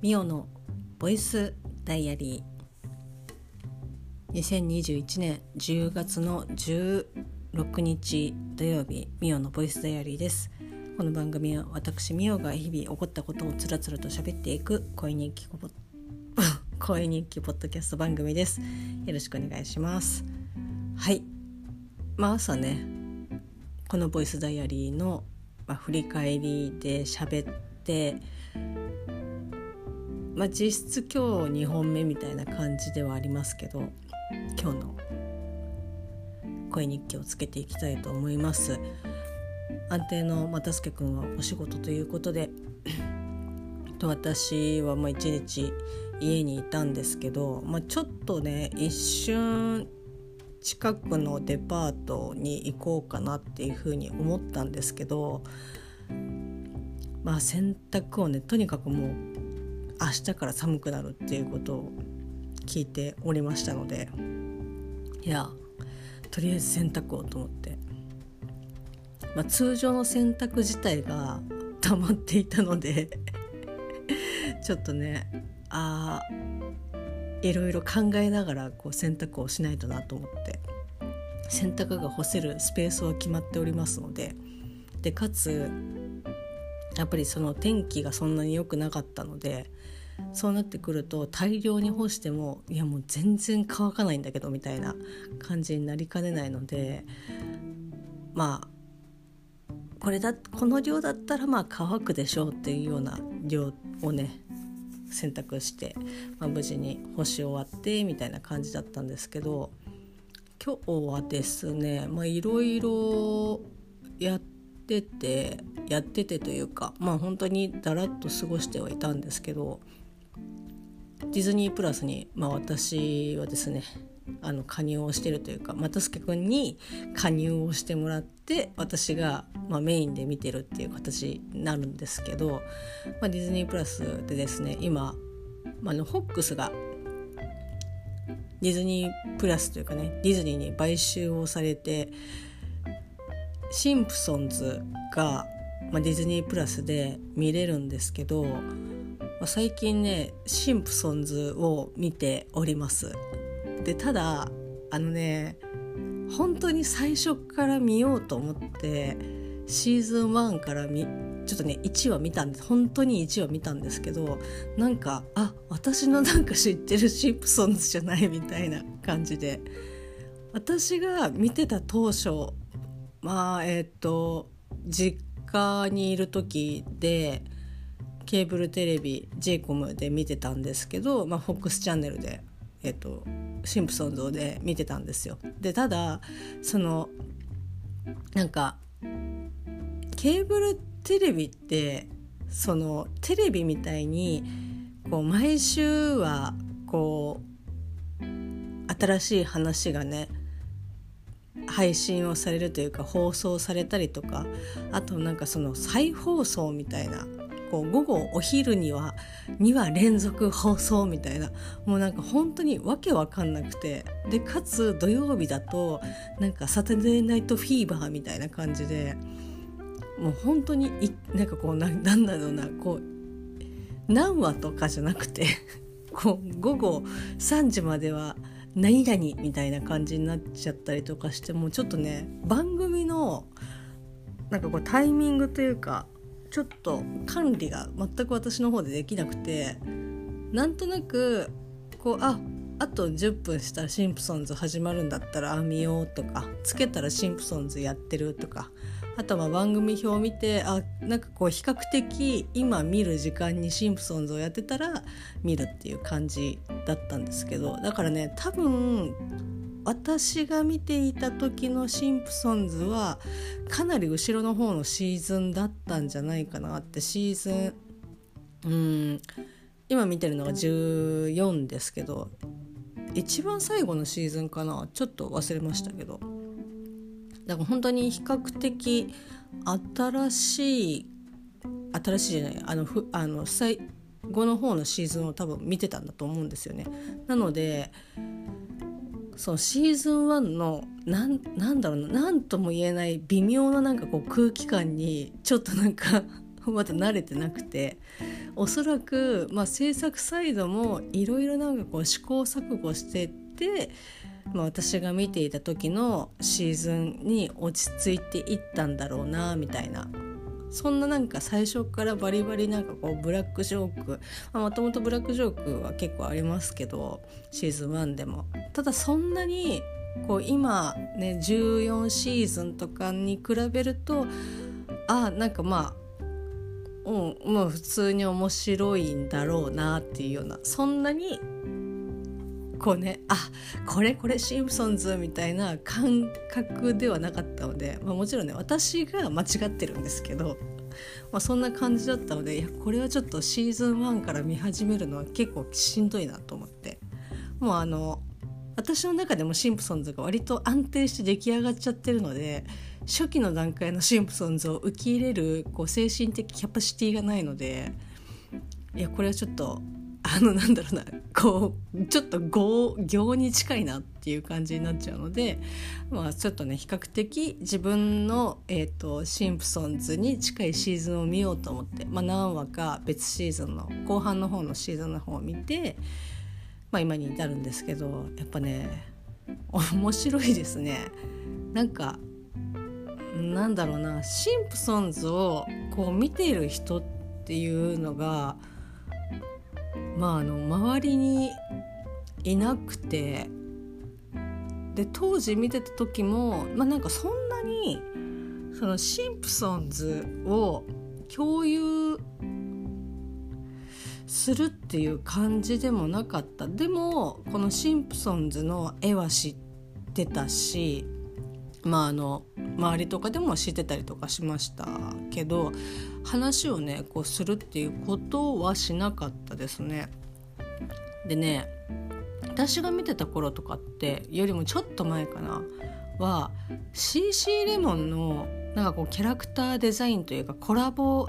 ミオのボイスダイアリー。2021年10月の16日土曜日ミオのボイスダイアリーです。この番組は私ミオが日々起こったことをつらつらと喋っていく恋日記恋 日記ポッドキャスト番組です。よろしくお願いします。はい。まあ朝ねこのボイスダイアリーの、まあ、振り返りで喋ってまあ、実質今日2本目みたいな感じではありますけど今日の声日記をつけていきたいと思います。安定の又助君はお仕事ということで と私はまあ一日家にいたんですけど、まあ、ちょっとね一瞬近くのデパートに行こうかなっていうふうに思ったんですけどまあ洗濯をねとにかくもう明日から寒くなるっていうことを聞いておりましたのでいやとりあえず洗濯をと思って、まあ、通常の洗濯自体が 溜まっていたので ちょっとねあいろいろ考えながらこう洗濯をしないとなと思って。洗濯が干せるスペースは決まっておりますのででかつやっぱりその天気がそんなに良くなかったのでそうなってくると大量に干してもいやもう全然乾かないんだけどみたいな感じになりかねないのでまあこれだこの量だったらまあ乾くでしょうっていうような量をね選択して、まあ、無事に干し終わってみたいな感じだったんですけど今日はですねいろいろやっててやっててというかまあ本当にだらっと過ごしてはいたんですけどディズニープラスに、まあ、私はですねあの加入をしてるというか又助君に加入をしてもらって私が、まあ、メインで見てるっていう形になるんですけど、まあ、ディズニープラスでですね今、まあのホックスがディズニープラスというかねディズニーに買収をされてシンプソンズが、まあ、ディズニープラスで見れるんですけどまあ、最近ねシンプソンズを見ております。でただあのね本当に最初から見ようと思ってシーズン1から見ちょっとね1話見たんです。本当に1話見たんですけどなんかあ私のなんか知ってるシンプソンズじゃないみたいな感じで。私が見てた当初まあえっ、ー、と実家にいる時でケーブルテレビ j コムで見てたんですけど、まあ、FOX チャンネルで、えっと、シンプソンズで見てたんですよ。でただそのなんかケーブルテレビってそのテレビみたいにこう毎週はこう新しい話がね配信をされるというか放送されたりとかあとなんかその再放送みたいなこう午後お昼には2話連続放送みたいなもうなんか本当にわけわかんなくてでかつ土曜日だとなんかサタデーナイトフィーバーみたいな感じでもう本当になんかこうななんだろうなこう何話とかじゃなくてこう午後3時までは何々みたいな感じになっちゃったりとかしてもちょっとね番組のなんかこうタイミングというかちょっと管理が全く私の方でできなくてなんとなくこうああと10分したらシンプソンズ始まるんだったらあ見ようとかつけたらシンプソンズやってるとかあとは番組表を見てあなんかこう比較的今見る時間にシンプソンズをやってたら見るっていう感じだったんですけどだからね多分私が見ていた時のシンプソンズはかなり後ろの方のシーズンだったんじゃないかなってシーズンうん今見てるのが14ですけど一番最後のシーズンかな。ちょっと忘れましたけど。だから本当に比較的新しい新しいじゃないあのふあの最後の方のシーズンを多分見てたんだと思うんですよね。なのでそのシーズン1のなんなんだろうな何とも言えない微妙ななんかこう空気感にちょっとなんか まだ慣れてなくておそらく、まあ、制作サイドもいろいろなんかこう試行錯誤してて、まあ、私が見ていた時のシーズンに落ち着いていったんだろうなみたいな。そんななんか最初からバリバリなんかこうブラックジョーク。もともとブラックジョークは結構ありますけどシーズン1でも。ただそんなにこう今ね14シーズンとかに比べるとあなんかまあうんもう普通に面白いんだろうなっていうようなそんなにこうねあこれこれシンプソンズみたいな感覚ではなかったので、まあ、もちろんね私が間違ってるんですけど、まあ、そんな感じだったのでいやこれはちょっとシーズン1から見始めるのは結構しんどいなと思って。もうあの私の中でもシンプソンズが割と安定して出来上がっちゃってるので初期の段階のシンプソンズを受け入れるこう精神的キャパシティがないのでいやこれはちょっとあのなんだろうなこうちょっと行に近いなっていう感じになっちゃうので、まあ、ちょっとね比較的自分の、えーと、シンプソンズに近いシーズンを見ようと思って、まあ、何話か別シーズンの後半の方のシーズンの方を見て、まあ、今に至るんですけどやっぱね面白いですね。なんかなんだろうなシンプソンズをこう見ている人っていうのがまああの周りにいなくてで当時見てた時もまあなんかそんなにそのシンプソンズを共有するっていう感じでもなかった。でもこのシンプソンズの絵は知ってたしまああの周りとかでも知ってたりとかしましたけど話をねこうするっていうことはしなかったですね。でね私が見てた頃とかってよりもちょっと前かなは CC レモンのなんかこうキャラクターデザインというかコラボ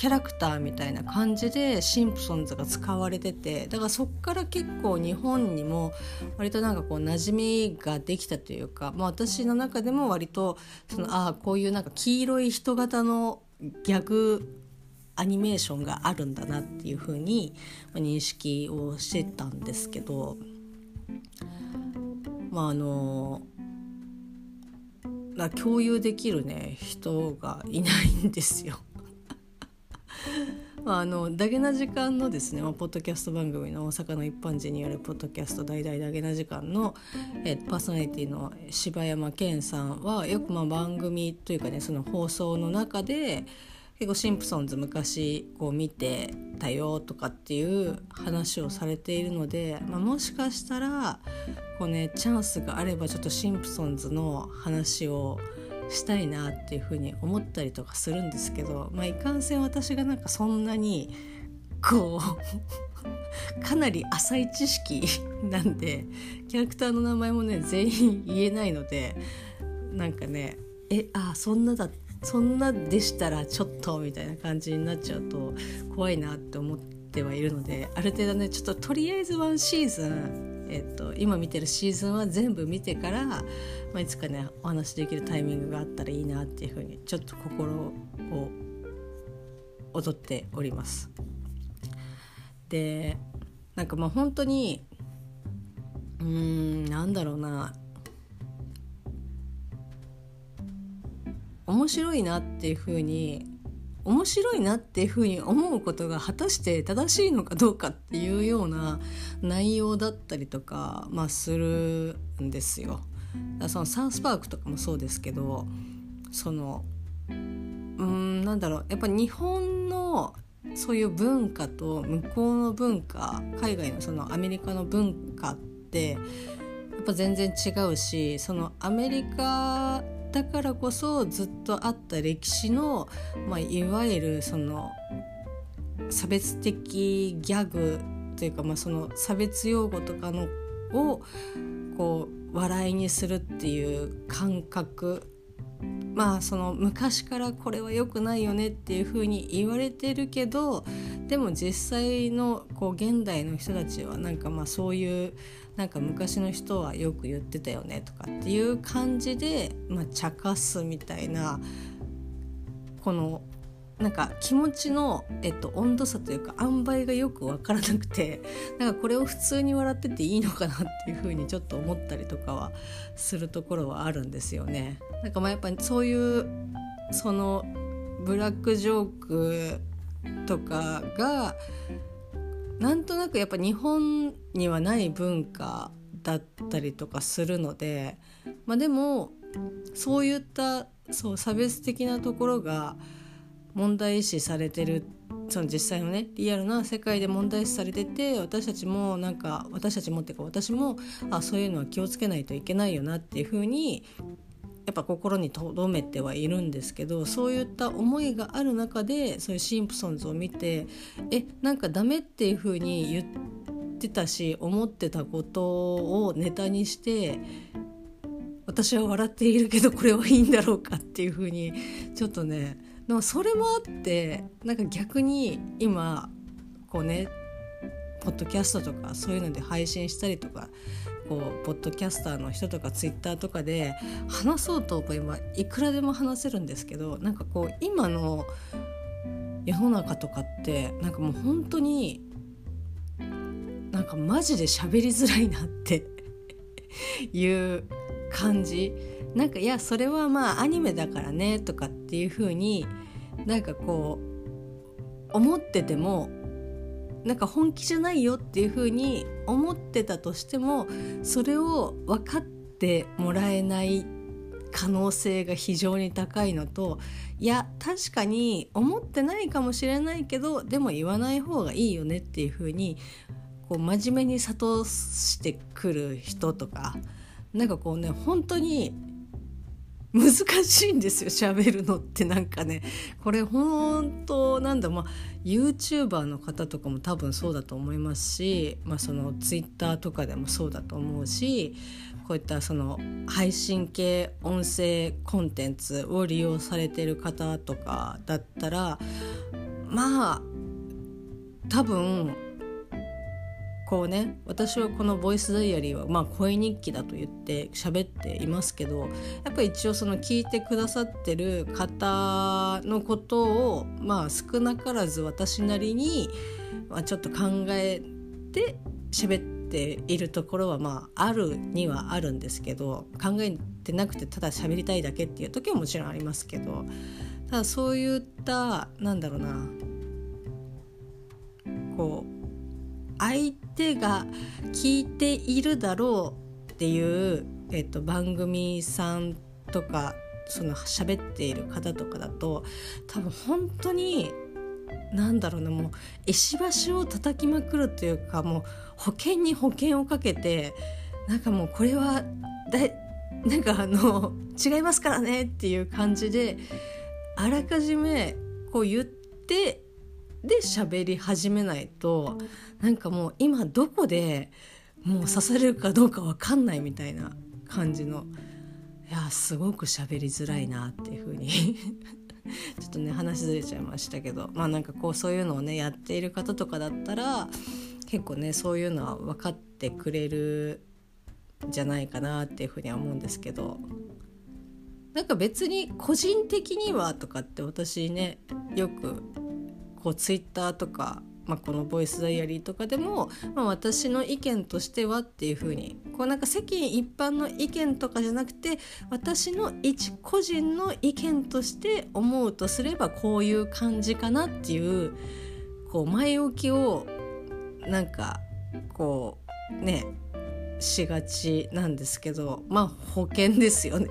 キャラクターみたいな感じでシンプソンズが使われててだからそっから結構日本にも割となんかこう馴染みができたというか、まあ、私の中でも割とそのああこういうなんか黄色い人型のギャグアニメーションがあるんだなっていう風に認識をしてたんですけどまああの共有できるね人がいないんですよ。まあ、あのダゲな時間のですね、まあ、ポッドキャスト番組の大阪の一般人によるポッドキャスト「大々ダゲな時間の」えパーソナリティの柴山健さんはよくまあ番組というかねその放送の中で結構シンプソンズ昔こう見てたよとかっていう話をされているので、まあ、もしかしたらこうねチャンスがあればちょっとシンプソンズの話をしたいなっていうふうに思ったりとかするんですけど、まあ、いかんせん私がなんかそんなにこう かなり浅い知識 なんでキャラクターの名前もね全員言えないのでなんかねえあそんなだそんなでしたらちょっとみたいな感じになっちゃうと怖いなって思ってはいるのである程度ねちょっととりあえずワンシーズン、えっと、今見てるシーズンは全部見てからまあ、いつかねお話できるタイミングがあったらいいなっていうふうにちょっと心を踊っております。でなんかまあ本当にうんなんだろうな面白いなっていうふうに面白いなっていうふうに思うことが果たして正しいのかどうかっていうような内容だったりとか、まあ、するんですよ。そのサウスパークとかもそうですけどそのうんなんだろうやっぱ日本のそういう文化と向こうの文化海外のそのアメリカの文化ってやっぱ全然違うしそのアメリカだからこそずっとあった歴史の、まあ、いわゆるその差別的ギャグというか、まあ、その差別用語とかのをこう笑いにするっていう感覚まあその昔からこれは良くないよねっていう風に言われてるけどでも実際のこう現代の人たちはなんかまあそういうなんか昔の人はよく言ってたよねとかっていう感じで、まあ、茶化すみたいなこのなんか気持ちの、えっと、温度差というか塩梅がよく分からなくて なんかこれを普通に笑ってていいのかなっていうふうにちょっと思ったりとかはするところはあるんですよね。なんかまあやっぱりそういうそのブラックジョークとかがなんとなくやっぱ日本にはない文化だったりとかするので、まあ、でもそういったそう差別的なところが問題視されてるその実際のねリアルな世界で問題視されてて私たちもなんか私たちもっていうか私もあそういうのは気をつけないといけないよなっていうふうにやっぱ心に留めてはいるんですけどそういった思いがある中でそういうシンプソンズを見てえなんかダメっていうふうに言ってたし思ってたことをネタにして私は笑っているけどこれはいいんだろうかっていうふうにちょっとねでもそれもあってなんか逆に今こうねポッドキャストとかそういうので配信したりとかこうポッドキャスターの人とかツイッターとかで話そうと今いくらでも話せるんですけどなんかこう今の世の中とかってなんかもう本当になんかマジで喋りづらいなって いう感じ。なんかいやそれはまあアニメだからねとかっていう風になんかこう思っててもなんか本気じゃないよっていう風に思ってたとしてもそれを分かってもらえない可能性が非常に高いのといや確かに思ってないかもしれないけどでも言わない方がいいよねっていう風にこう真面目に諭してくる人とかなんかこうね本当に難しいんですよ喋るのってなんかね。これ本当なんだまあ YouTuber の方とかも多分そうだと思いますし、まあ、その Twitter とかでもそうだと思うしこういったその配信系音声コンテンツを利用されてる方とかだったらまあ多分こうね私はこのボイスダイアリーはまあ声日記だと言って喋っていますけどやっぱり一応その聞いてくださってる方のことをまあ少なからず私なりに、まあ、ちょっと考えて喋っているところはまああるにはあるんですけど考えてなくてただ喋りたいだけっていう時はもちろんありますけどただそういったなんだろうなこう相手が聞いているだろうっていう、えっと、番組さんとかその喋っている方とかだと多分本当になんだろうなもう石橋を叩きまくるというかもう保険に保険をかけてなんかもうこれはだなんかあの 違いますからねっていう感じであらかじめこう言ってで喋り始めないとなんかもう今どこでもう刺されるかどうか分かんないみたいな感じのいやすごく喋りづらいなっていう風に ちょっとね話ずれちゃいましたけどまあなんかこうそういうのをねやっている方とかだったら結構ねそういうのは分かってくれるじゃないかなっていうふうには思うんですけどなんか別に個人的にはとかって私ねよくこうツイッターとか、まあ、このボイスダイアリーとかでも、まあ、私の意見としてはっていう風にこうなんか世間一般の意見とかじゃなくて私の一個人の意見として思うとすればこういう感じかなっていうこう前置きをなんかこうねしがちなんですけどまあ保険ですよね。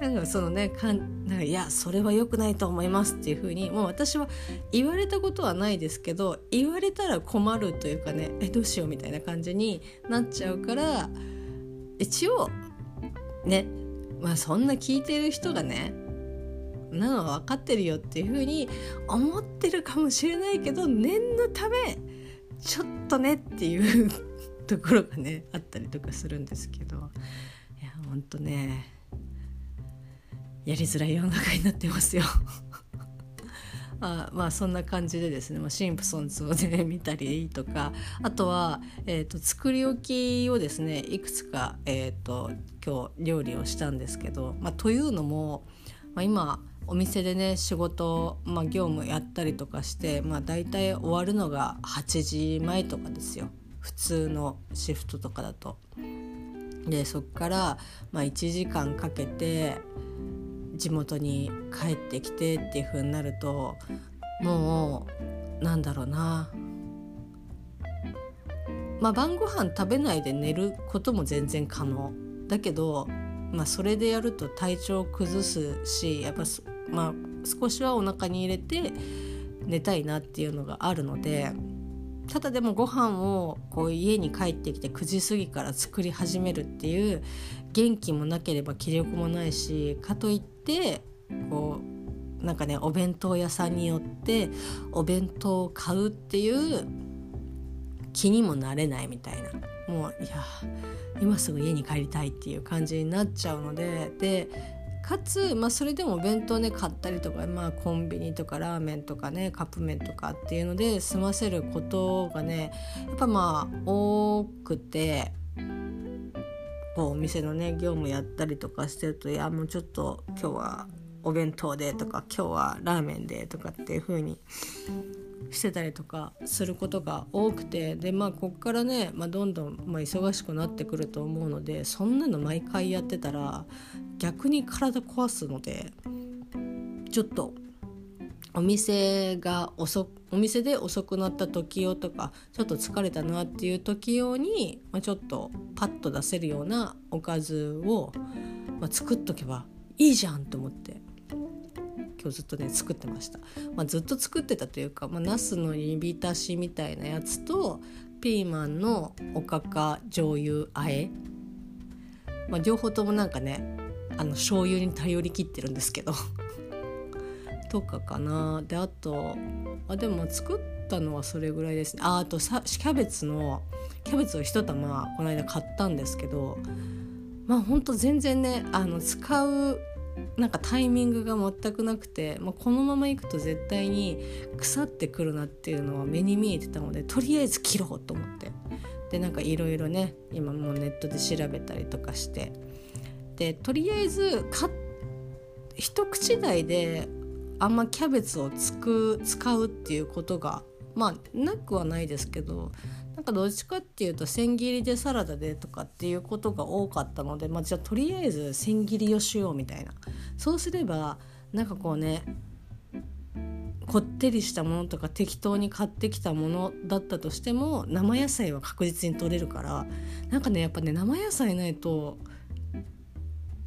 なんかそのねかんなんかいやそれは良くないと思いますっていうふうにもう私は言われたことはないですけど言われたら困るというかねえどうしようみたいな感じになっちゃうから一応ねまあそんな聞いてる人がねなのは分かってるよっていうふうに思ってるかもしれないけど念のためちょっとねっていう ところがねあったりとかするんですけど。いやほんとね。やりづらい世の中になってますよ。あまあそんな感じでですね、まあ、シンプソンズをね見たりとか。あとは、えーと、作り置きをですねいくつか、えーと、今日料理をしたんですけど、まあ、というのも、まあ、今お店でね仕事、まあ、業務やったりとかして、まあ、大体終わるのが8時前とかですよ。普通のシフトとかだと。でそっから、まあ、1時間かけて地元に帰ってきてっていう風になるともうなんだろうな。まあ晩ご飯食べないで寝ることも全然可能。だけど、まあ、それでやると体調を崩すしやっぱまあ、少しはお腹に入れて寝たいなっていうのがあるのでただでもご飯をこう家に帰ってきて9時過ぎから作り始めるっていう元気もなければ気力もないしかといってこうなんかねお弁当屋さんによってお弁当を買うっていう気にもなれないみたいな。もういや今すぐ家に帰りたいっていう感じになっちゃうのででかつ、まあ、それでもお弁当ね買ったりとか、まあ、コンビニとかラーメンとかねカップ麺とかっていうので済ませることがねやっぱまあ多くてこうお店のね業務やったりとかしてるといやもうちょっと今日はお弁当でとか今日はラーメンでとかっていう風にしてたりとかすることが多くてでまあこっからね、まあ、どんどん、まあ、忙しくなってくると思うのでそんなの毎回やってたら逆に体壊すのでちょっとお店が遅お店で遅くなった時用とかちょっと疲れたなっていう時用に、まあ、ちょっとパッと出せるようなおかずを、まあ、作っとけばいいじゃんと思って今日ずっとね作ってました、まあ、ずっと作ってたというか、まあ、ナスの煮浸しみたいなやつとピーマンのおかか醤油あえ、まあ、両方ともなんかねあの醤油に頼りきってるんですけど。とかかな。であとあでも作ったのはそれぐらいですね。ああとさキャベツのキャベツを1玉この間買ったんですけどまあほんと全然ねあの使うなんかタイミングが全くなくて、まあ、このままいくと絶対に腐ってくるなっていうのは目に見えてたのでとりあえず切ろうと思って。でなんかいろいろね今もうネットで調べたりとかして。でとりあえずか一口大であんまキャベツをつく使うっていうことがまあなくはないですけどなんかどっちかっていうと千切りでサラダでとかっていうことが多かったので、まあ、じゃあとりあえず千切りをしようみたいな。そうすればなんかこうねこってりしたものとか適当に買ってきたものだったとしても生野菜は確実に取れるからなんかねやっぱね生野菜ないと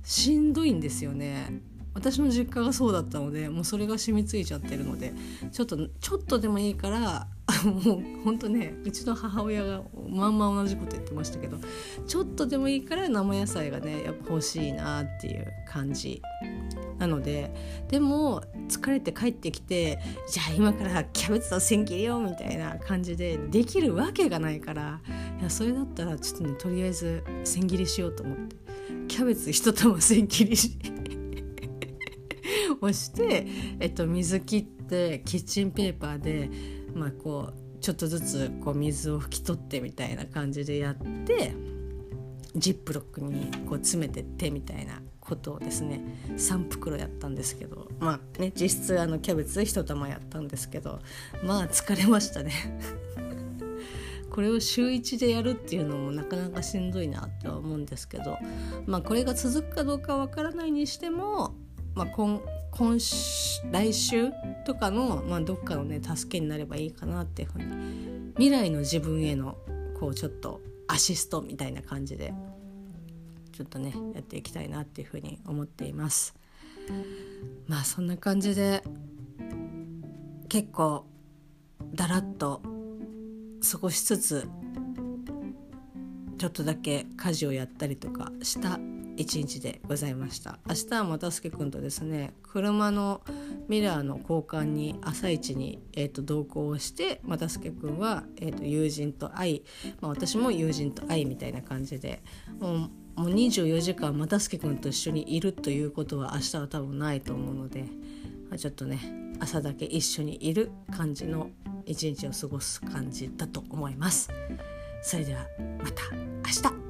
しんどいんですよね。私の実家がそうだったのでもうそれが染みついちゃってるのでちょっとちょっとでもいいから もうほんとねうちの母親がまんま同じこと言ってましたけどちょっとでもいいから生野菜がねやっぱ欲しいなっていう感じ。なのででも疲れて帰ってきてじゃあ今からキャベツと千切りよみたいな感じでできるわけがないからいやそれだったらちょっとねとりあえず千切りしようと思って。キャベツ一玉千切りしをして、えっと、水切ってキッチンペーパーでまあこうちょっとずつこう水を拭き取ってみたいな感じでやってジップロックにこう詰めてってみたいなことをですね3袋やったんですけどまあね実質あのキャベツ1玉やったんですけどまあ疲れましたね。これを週1でやるっていうのもなかなかしんどいなって思うんですけどまあこれが続くかどうかわからないにしても、まあ今、今来週とかの、まあ、どっかのね助けになればいいかなっていうふうに未来の自分へのこうちょっとアシストみたいな感じでちょっとねやっていきたいなっていうふうに思っています。まあそんな感じで結構だらっと過ごしつつちょっとだけ家事をやったりとかした一日でございました明日は又助君とですね車のミラーの交換に朝一に、えーと、同行をして又助君は、えーと、友人と会い、まあ、私も友人と会いみたいな感じでもうもう24時間又助君と一緒にいるということは明日は多分ないと思うので、まあ、ちょっとね朝だけ一緒にいる感じの一日を過ごす感じだと思います。それではまた明日